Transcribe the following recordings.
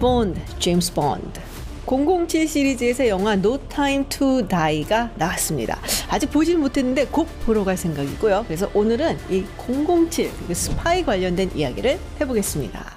본드, 제임스 본드. 007 시리즈에서 영화 No Time to Die가 나왔습니다. 아직 보진 못했는데 곧 보러 갈 생각이고요. 그래서 오늘은 이 007 스파이 관련된 이야기를 해보겠습니다.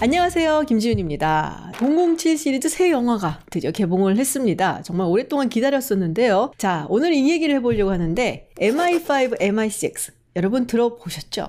안녕하세요. 김지윤입니다. 007 시리즈 새 영화가 드디어 개봉을 했습니다. 정말 오랫동안 기다렸었는데요. 자, 오늘 이 얘기를 해보려고 하는데 MI5, MI6 여러분 들어보셨죠?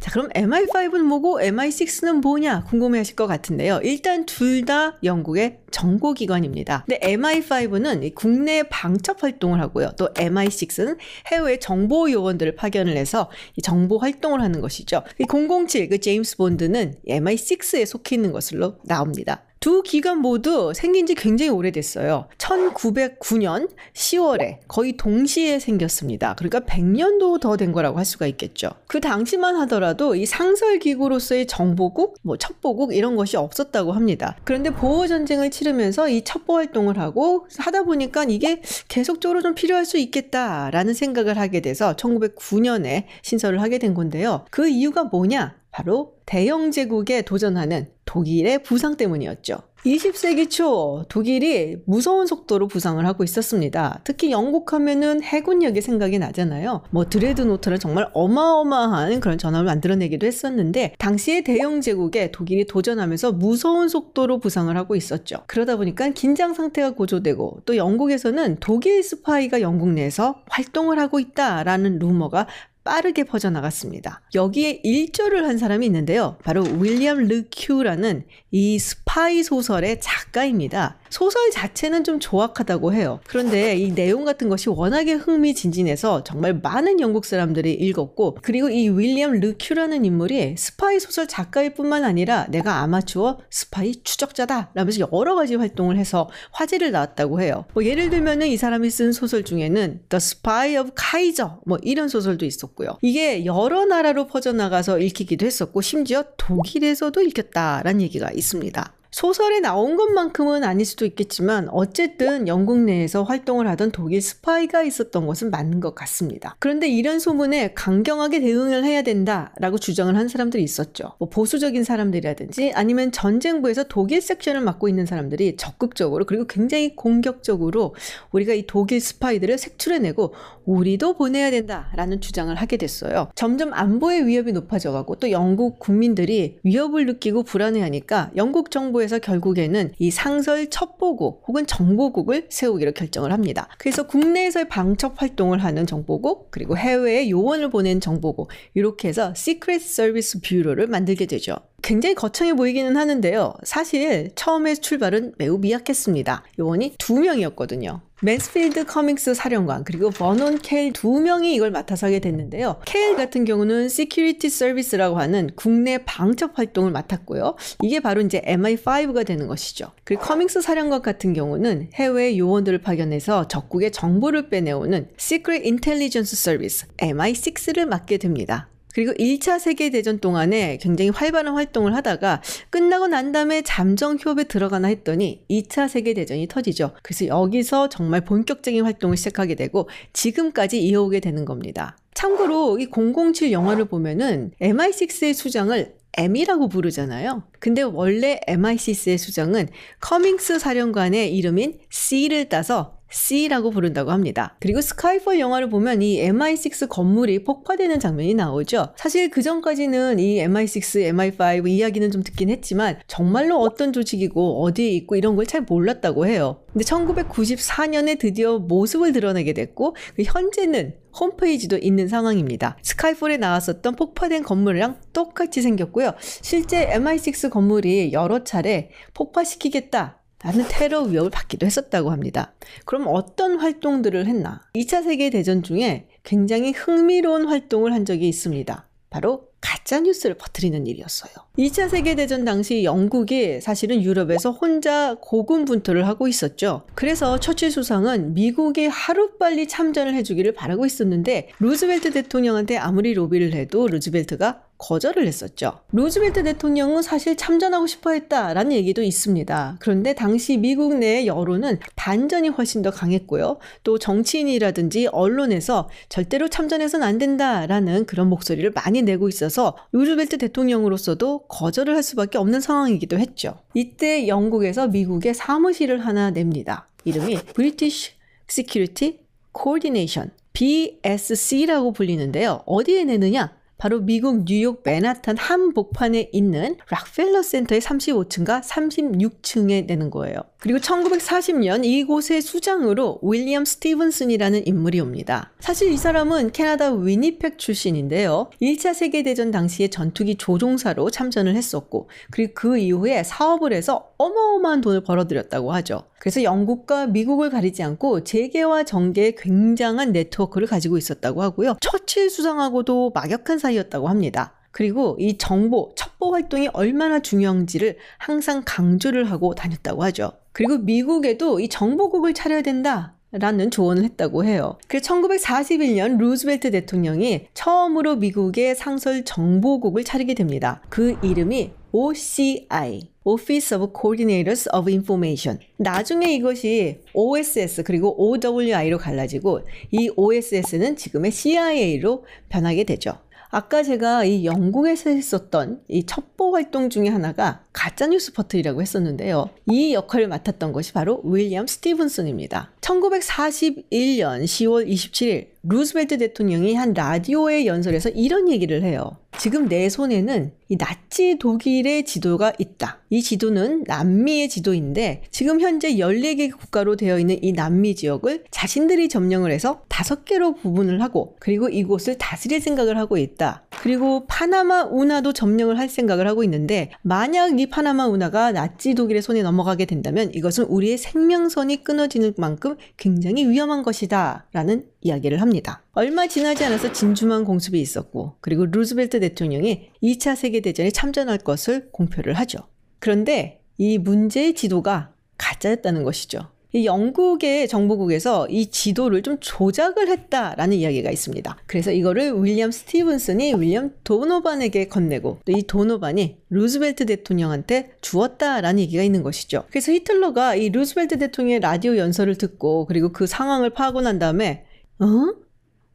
자, 그럼 MI5는 뭐고 MI6는 뭐냐 궁금해 하실 것 같은데요. 일단 둘 다 영국의 정보기관입니다. 근데 MI5는 국내 방첩 활동을 하고요. 또 MI6는 해외 정보 요원들을 파견을 해서 정보 활동을 하는 것이죠. 007, 그 제임스 본드는 MI6에 속해 있는 것으로 나옵니다. 두 기관 모두 생긴 지 굉장히 오래됐어요. 1909년 10월에 거의 동시에 생겼습니다. 그러니까 100년도 더 된 거라고 할 수가 있겠죠. 그 당시만 하더라도 이 상설 기구로서의 정보국, 뭐 첩보국 이런 것이 없었다고 합니다. 그런데 보호 전쟁을 치르면서 이 첩보 활동을 하고 하다 보니까 이게 계속적으로 좀 필요할 수 있겠다라는 생각을 하게 돼서 1909년에 신설을 하게 된 건데요. 그 이유가 뭐냐? 바로 대영 제국에 도전하는 독일의 부상 때문이었죠. 20세기 초 독일이 무서운 속도로 부상을 하고 있었습니다. 특히 영국 하면은 해군력이 생각이 나잖아요. 뭐 드레드노트를 정말 어마어마한 그런 전함을 만들어내기도 했었는데 당시에 대영 제국에 독일이 도전하면서 무서운 속도로 부상을 하고 있었죠. 그러다 보니까 긴장 상태가 고조되고 또 영국에서는 독일 스파이가 영국 내에서 활동을 하고 있다라는 루머가 빠르게 퍼져나갔습니다. 여기에 일조를 한 사람이 있는데요. 바로 윌리엄 르큐라는 이 스파이 소설의 작가입니다. 소설 자체는 좀 조악하다고 해요. 그런데 이 내용 같은 것이 워낙에 흥미진진해서 정말 많은 영국 사람들이 읽었고 그리고 이 윌리엄 르큐라는 인물이 스파이 소설 작가일 뿐만 아니라 내가 아마추어 스파이 추적자다 라면서 여러 가지 활동을 해서 화제를 낳았다고 해요. 뭐 예를 들면은 이 사람이 쓴 소설 중에는 The Spy of Kaiser 뭐 이런 소설도 있었고요. 이게 여러 나라로 퍼져나가서 읽히기도 했었고 심지어 독일에서도 읽혔다라는 얘기가 있습니다. 소설에 나온 것만큼은 아닐 수도 있겠지만 어쨌든 영국 내에서 활동을 하던 독일 스파이가 있었던 것은 맞는 것 같습니다. 그런데 이런 소문에 강경하게 대응을 해야 된다라고 주장을 한 사람들이 있었죠. 뭐 보수적인 사람들이라든지 아니면 전쟁부에서 독일 섹션을 맡고 있는 사람들이 적극적으로 그리고 굉장히 공격적으로 우리가 이 독일 스파이들을 색출해내고 우리도 보내야 된다라는 주장을 하게 됐어요. 점점 안보의 위협이 높아져가고 또 영국 국민들이 위협을 느끼고 불안해하니까 영국 정부 정부에서 결국에는 이 상설 첩보국 혹은 정보국을 세우기로 결정을 합니다. 그래서 국내에서 방첩 활동을 하는 정보국 그리고 해외에 요원을 보낸 정보국 이렇게 해서 Secret Service Bureau를 만들게 되죠. 굉장히 거창해 보이기는 하는데요. 사실 처음에 출발은 매우 미약했습니다. 요원이 두 명이었거든요. 맨스필드 커밍스 사령관 그리고 버논 케일 두 명이 이걸 맡아서 하게 됐는데요. 케일 같은 경우는 Security Service라고 하는 국내 방첩 활동을 맡았고요. 이게 바로 이제 MI5가 되는 것이죠. 그리고 커밍스 사령관 같은 경우는 해외 요원들을 파견해서 적국의 정보를 빼내오는 Secret Intelligence Service MI6를 맡게 됩니다. 그리고 1차 세계대전 동안에 굉장히 활발한 활동을 하다가 끝나고 난 다음에 잠정 휴업에 들어가나 했더니 2차 세계대전이 터지죠. 그래서 여기서 정말 본격적인 활동을 시작하게 되고 지금까지 이어오게 되는 겁니다. 참고로 이 007 영화를 보면은 MI6의 수장을 M이라고 부르잖아요. 근데 원래 MI6의 수장은 커밍스 사령관의 이름인 C를 따서 C라고 부른다고 합니다. 그리고 스카이폴 영화를 보면 이 MI6 건물이 폭파되는 장면이 나오죠. 사실 그 전까지는 이 MI6, MI5 이야기는 좀 듣긴 했지만 정말로 어떤 조직이고 어디에 있고 이런 걸 잘 몰랐다고 해요. 근데 1994년에 드디어 모습을 드러내게 됐고 그 현재는 홈페이지도 있는 상황입니다. 스카이폴에 나왔었던 폭파된 건물이랑 똑같이 생겼고요. 실제 MI6 건물이 여러 차례 폭파시키겠다 라는 테러 위협을 받기도 했었다고 합니다. 그럼 어떤 활동들을 했나? 2차 세계대전 중에 굉장히 흥미로운 활동을 한 적이 있습니다. 바로 가짜뉴스를 퍼뜨리는 일이었어요. 2차 세계대전 당시 영국이 사실은 유럽에서 혼자 고군분투를 하고 있었죠. 그래서 처칠 수상은 미국이 하루빨리 참전을 해주기를 바라고 있었는데 루즈벨트 대통령한테 아무리 로비를 해도 루즈벨트가 거절을 했었죠. 루즈벨트 대통령은 사실 참전하고 싶어 했다라는 얘기도 있습니다. 그런데 당시 미국 내의 여론은 반전이 훨씬 더 강했고요. 또 정치인이라든지 언론에서 절대로 참전해서는 안 된다라는 그런 목소리를 많이 내고 있어서 루즈벨트 대통령으로서도 거절을 할 수밖에 없는 상황이기도 했죠. 이때 영국에서 미국의 사무실을 하나 냅니다. 이름이 British Security Coordination BSC라고 불리는데요. 어디에 내느냐? 바로 미국 뉴욕 맨하탄 한복판에 있는 락펠러 센터의 35층과 36층에 내는 거예요. 그리고 1940년 이곳의 수장으로 윌리엄 스티븐슨이라는 인물이 옵니다. 사실 이 사람은 캐나다 위니펙 출신인데요. 1차 세계대전 당시에 전투기 조종사로 참전을 했었고, 그리고 그 이후에 사업을 해서 어마어마한 돈을 벌어들였다고 하죠. 그래서 영국과 미국을 가리지 않고 재계와 정계에 굉장한 네트워크를 가지고 있었다고 하고요. 처칠 수상하고도 막역한 사이였다고 합니다. 그리고 이 정보, 첩 보 활동이 얼마나 중요한지를 항상 강조를 하고 다녔다고 하죠. 그리고 미국에도 이 정보국을 차려야 된다. 라는 조언을 했다고 해요. 그래서 1941년 루즈벨트 대통령이 처음으로 미국의 상설 정보국을 차리게 됩니다. 그 이름이 OCI, Office of Coordinators of Information. 나중에 이것이 OSS 그리고 OWI로 갈라지고 이 OSS는 지금의 CIA로 변하게 되죠. 아까 제가 이 영국에서 했었던 이 첩보 활동 중에 하나가 가짜뉴스 퍼틀이라고 했었는데요. 이 역할을 맡았던 것이 바로 윌리엄 스티븐슨입니다. 1941년 10월 27일 루즈벨트 대통령이 한 라디오의 연설에서 이런 얘기를 해요. 지금 내 손에는 이 나치 독일의 지도가 있다. 이 지도는 남미의 지도인데 지금 현재 14개 국가로 되어 있는 이 남미 지역을 자신들이 점령을 해서 5개로 구분을 하고 그리고 이곳을 다스릴 생각을 하고 있다. 그리고 파나마 운하도 점령을 할 생각을 하고 있는데 만약 이 파나마 운하가 나치 독일의 손에 넘어가게 된다면 이것은 우리의 생명선이 끊어지는 만큼 굉장히 위험한 것이다. 라는 이야기를 합니다. 얼마 지나지 않아서 진주만 공습이 있었고, 그리고 루즈벨트 대통령이 2차 세계대전에 참전할 것을 공표를 하죠. 그런데 이 문제의 지도가 가짜였다는 것이죠. 이 영국의 정보국에서 이 지도를 좀 조작을 했다라는 이야기가 있습니다. 그래서 이거를 윌리엄 스티븐슨이 윌리엄 도노반에게 건네고 또 이 도노반이 루즈벨트 대통령한테 주었다라는 얘기가 있는 것이죠. 그래서 히틀러가 이 루즈벨트 대통령의 라디오 연설을 듣고 그리고 그 상황을 안 다음에 어?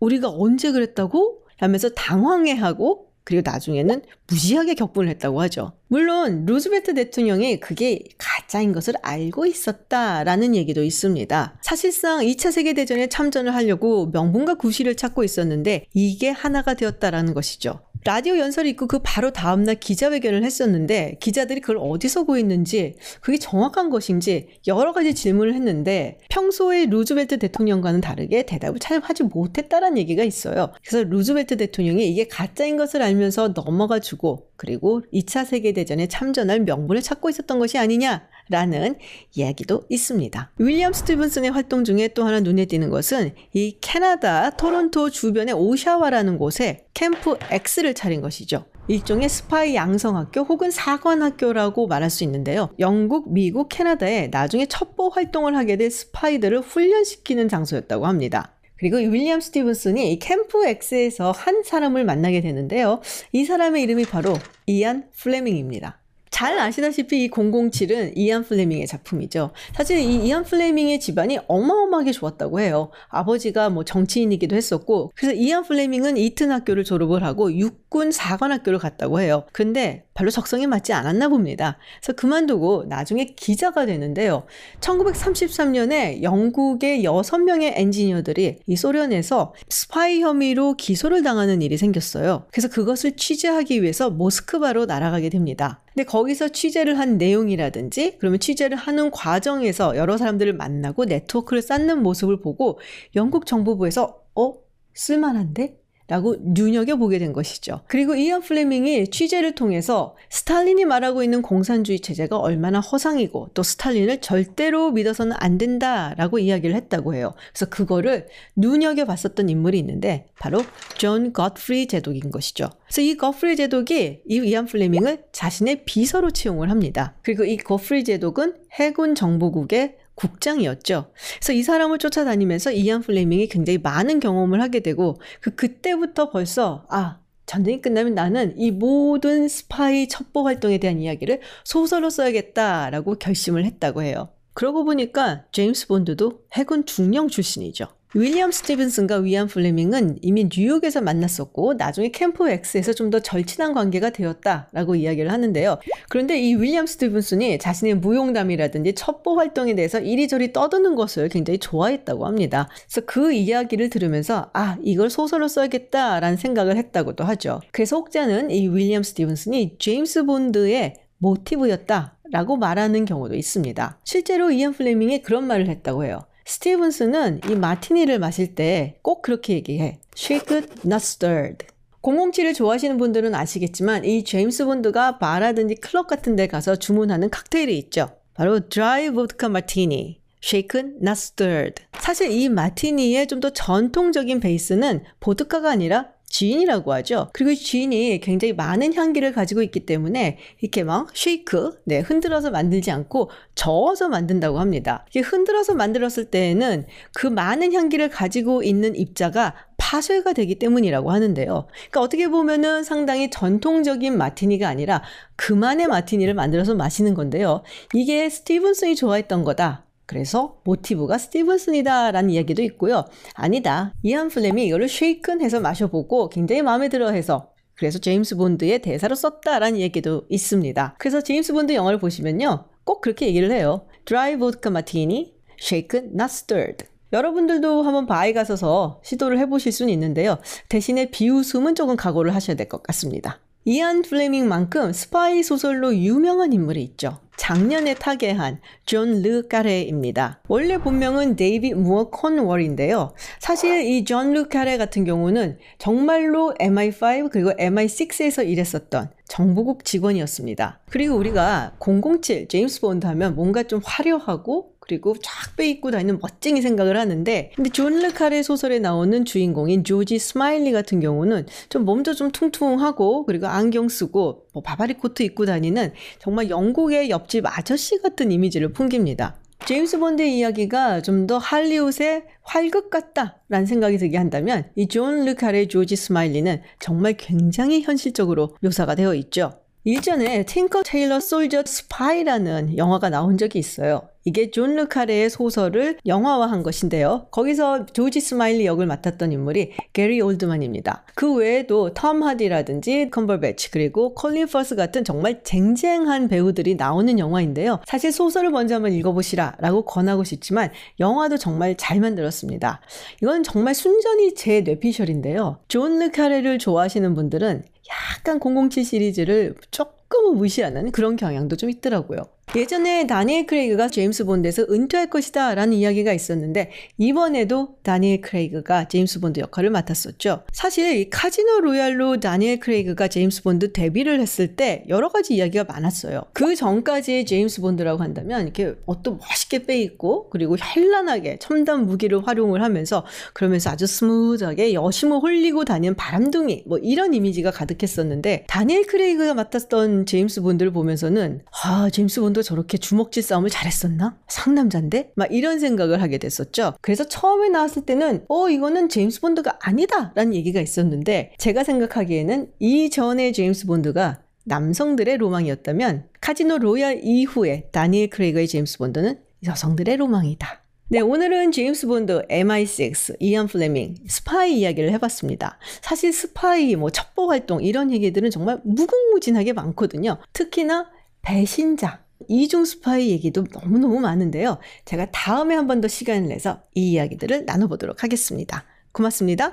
우리가 언제 그랬다고? 하면서 당황해하고 그리고 나중에는 무지하게 격분을 했다고 하죠. 물론 루즈벨트 대통령이 그게 가짜인 것을 알고 있었다라는 얘기도 있습니다. 사실상 2차 세계대전에 참전을 하려고 명분과 구실을 찾고 있었는데 이게 하나가 되었다라는 것이죠. 라디오 연설이 있고 그 바로 다음날 기자회견을 했었는데 기자들이 그걸 어디서 구했는지 그게 정확한 것인지 여러 가지 질문을 했는데 평소에 루즈벨트 대통령과는 다르게 대답을 잘 하지 못했다라는 얘기가 있어요. 그래서 루즈벨트 대통령이 이게 가짜인 것을 알면서 넘어가 주고 그리고 2차 세계대전에 참전할 명분을 찾고 있었던 것이 아니냐 라는 이야기도 있습니다. 윌리엄 스티븐슨의 활동 중에 또 하나 눈에 띄는 것은 이 캐나다 토론토 주변의 오샤와라는 곳에 캠프 X를 차린 것이죠. 일종의 스파이 양성학교 혹은 사관학교라고 말할 수 있는데요. 영국, 미국, 캐나다에 나중에 첩보 활동을 하게 될 스파이들을 훈련시키는 장소였다고 합니다. 그리고 윌리엄 스티븐슨이 캠프 X에서 한 사람을 만나게 되는데요. 이 사람의 이름이 바로 이안 플레밍입니다. 잘 아시다시피 이 007은 이안 플레밍의 작품이죠. 사실 이 이안 플레밍의 집안이 어마어마하게 좋았다고 해요. 아버지가 뭐 정치인이기도 했었고, 그래서 이안 플레밍은 이튼 학교를 졸업을 하고 육군 사관학교를 갔다고 해요. 근데 별로 적성에 맞지 않았나 봅니다. 그래서 그만두고 나중에 기자가 되는데요. 1933년에 영국의 6명의 엔지니어들이 이 소련에서 스파이 혐의로 기소를 당하는 일이 생겼어요. 그래서 그것을 취재하기 위해서 모스크바로 날아가게 됩니다. 근데 거기서 취재를 한 내용이라든지 그러면 취재를 하는 과정에서 여러 사람들을 만나고 네트워크를 쌓는 모습을 보고 영국 정보부에서 어? 쓸만한데? 라고 눈여겨보게 된 것이죠. 그리고 이안 플레밍이 취재를 통해서 스탈린이 말하고 있는 공산주의 체제가 얼마나 허상이고 또 스탈린을 절대로 믿어서는 안 된다 라고 이야기를 했다고 해요. 그래서 그거를 눈여겨봤었던 인물이 있는데 바로 존 거트프리 제독인 것이죠. 그래서 이 거프리 제독이 이 이안 플레밍을 자신의 비서로 채용을 합니다. 그리고 이 거프리 제독은 해군 정보국의 국장이었죠. 그래서 이 사람을 쫓아다니면서 이안 플레밍이 굉장히 많은 경험을 하게 되고 그 그때부터 벌써 아 전쟁이 끝나면 나는 이 모든 스파이 첩보 활동에 대한 이야기를 소설로 써야겠다라고 결심을 했다고 해요. 그러고 보니까 제임스 본드도 해군 중령 출신이죠. 윌리엄 스티븐슨과 이안 플레밍은 이미 뉴욕에서 만났었고 나중에 캠프 X에서 좀 더 절친한 관계가 되었다라고 이야기를 하는데요. 그런데 이 윌리엄 스티븐슨이 자신의 무용담이라든지 첩보 활동에 대해서 이리저리 떠드는 것을 굉장히 좋아했다고 합니다. 그래서 그 이야기를 들으면서 아 이걸 소설로 써야겠다라는 생각을 했다고도 하죠. 그래서 혹자는 이 윌리엄 스티븐슨이 제임스 본드의 모티브였다 라고 말하는 경우도 있습니다. 실제로 이안 플레밍이 그런 말을 했다고 해요. 스티븐슨은 이 마티니를 마실 때 꼭 그렇게 얘기해. Shaken, not stirred. 007을 좋아하시는 분들은 아시겠지만 이 제임스 본드가 바라든지 클럽 같은 데 가서 주문하는 칵테일이 있죠. 바로 드라이 보드카 마티니. shaken, not stirred. 사실 이 마티니의 좀 더 전통적인 베이스는 보드카가 아니라 진이라고 하죠. 그리고 진이 굉장히 많은 향기를 가지고 있기 때문에 이렇게 막 shake, 네, 흔들어서 만들지 않고 저어서 만든다고 합니다. 이게 흔들어서 만들었을 때에는 그 많은 향기를 가지고 있는 입자가 파쇄가 되기 때문이라고 하는데요. 그러니까 어떻게 보면은 상당히 전통적인 마티니가 아니라 그만의 마티니를 만들어서 마시는 건데요. 이게 스티븐슨이 좋아했던 거다. 그래서 모티브가 스티븐슨이다 라는 이야기도 있고요. 아니다. 이안 플레밍이 이거를 shaken 해서 마셔보고 굉장히 마음에 들어 해서 그래서 제임스 본드의 대사로 썼다라는 얘기도 있습니다. 그래서 제임스 본드 영화를 보시면요. 꼭 그렇게 얘기를 해요. 드라이 보드카 마티니, shaken, not stirred. 여러분들도 한번 바에 가셔서 시도를 해보실 수는 있는데요. 대신에 비웃음은 조금 각오를 하셔야 될 것 같습니다. 이안 플레밍만큼 스파이 소설로 유명한 인물이 있죠. 작년에 타계한 존 르 카레입니다. 원래 본명은 데이비드 무어 콘웰인데요. 사실 이 존 르 카레 같은 경우는 정말로 MI5 그리고 MI6에서 일했었던 정보국 직원이었습니다. 그리고 우리가 007 제임스 본드 하면 뭔가 좀 화려하고 그리고 쫙 빼입고 다니는 멋쟁이 생각을 하는데 근데 존 르카레 소설에 나오는 주인공인 조지 스마일리 같은 경우는 좀 몸도 좀 퉁퉁하고 그리고 안경 쓰고 뭐 바바리 코트 입고 다니는 정말 영국의 옆집 아저씨 같은 이미지를 풍깁니다. 제임스 본드의 이야기가 좀 더 할리우드의 활극 같다라는 생각이 들게 한다면 이 존 르카레 조지 스마일리는 정말 굉장히 현실적으로 묘사가 되어 있죠. 일전에 팅커 테일러 솔저 스파이라는 영화가 나온 적이 있어요. 이게 존 르카레의 소설을 영화화한 것인데요. 거기서 조지 스마일리 역을 맡았던 인물이 게리 올드만입니다. 그 외에도 톰 하디라든지 컴버배치 그리고 콜린 퍼스 같은 정말 쟁쟁한 배우들이 나오는 영화인데요. 사실 소설을 먼저 한번 읽어보시라 라고 권하고 싶지만 영화도 정말 잘 만들었습니다. 이건 정말 순전히 제 뇌피셜인데요. 존 르카레를 좋아하시는 분들은 약간 007 시리즈를 조금은 무시하는 그런 경향도 좀 있더라고요. 예전에 다니엘 크레이그가 제임스 본드에서 은퇴할 것이다 라는 이야기가 있었는데 이번에도 다니엘 크레이그가 제임스 본드 역할을 맡았었죠. 사실 카지노 로얄로 다니엘 크레이그가 제임스 본드 데뷔를 했을 때 여러 가지 이야기가 많았어요. 그 전까지의 제임스 본드라고 한다면 이렇게 옷도 멋있게 빼입고 그리고 현란하게 첨단 무기를 활용을 하면서 그러면서 아주 스무드하게 여심을 홀리고 다니는 바람둥이 뭐 이런 이미지가 가득했었는데 다니엘 크레이그가 맡았던 제임스 본드를 보면서는 아 제임스 본드 저렇게 주먹질 싸움을 잘했었나? 상남자인데? 막 이런 생각을 하게 됐었죠. 그래서 처음에 나왔을 때는 어 이거는 제임스 본드가 아니다 라는 얘기가 있었는데 제가 생각하기에는 이전의 제임스 본드가 남성들의 로망이었다면 카지노 로얄 이후에 다니엘 크레이그의 제임스 본드는 여성들의 로망이다. 네, 오늘은 제임스 본드, MI6, 이안 플레밍, 스파이 이야기를 해봤습니다. 사실 스파이, 뭐 첩보 활동 이런 얘기들은 정말 무궁무진하게 많거든요. 특히나 배신자, 이중 스파이 얘기도 너무너무 많은데요. 제가 다음에 한 번 더 시간을 내서 이 이야기들을 나눠보도록 하겠습니다. 고맙습니다.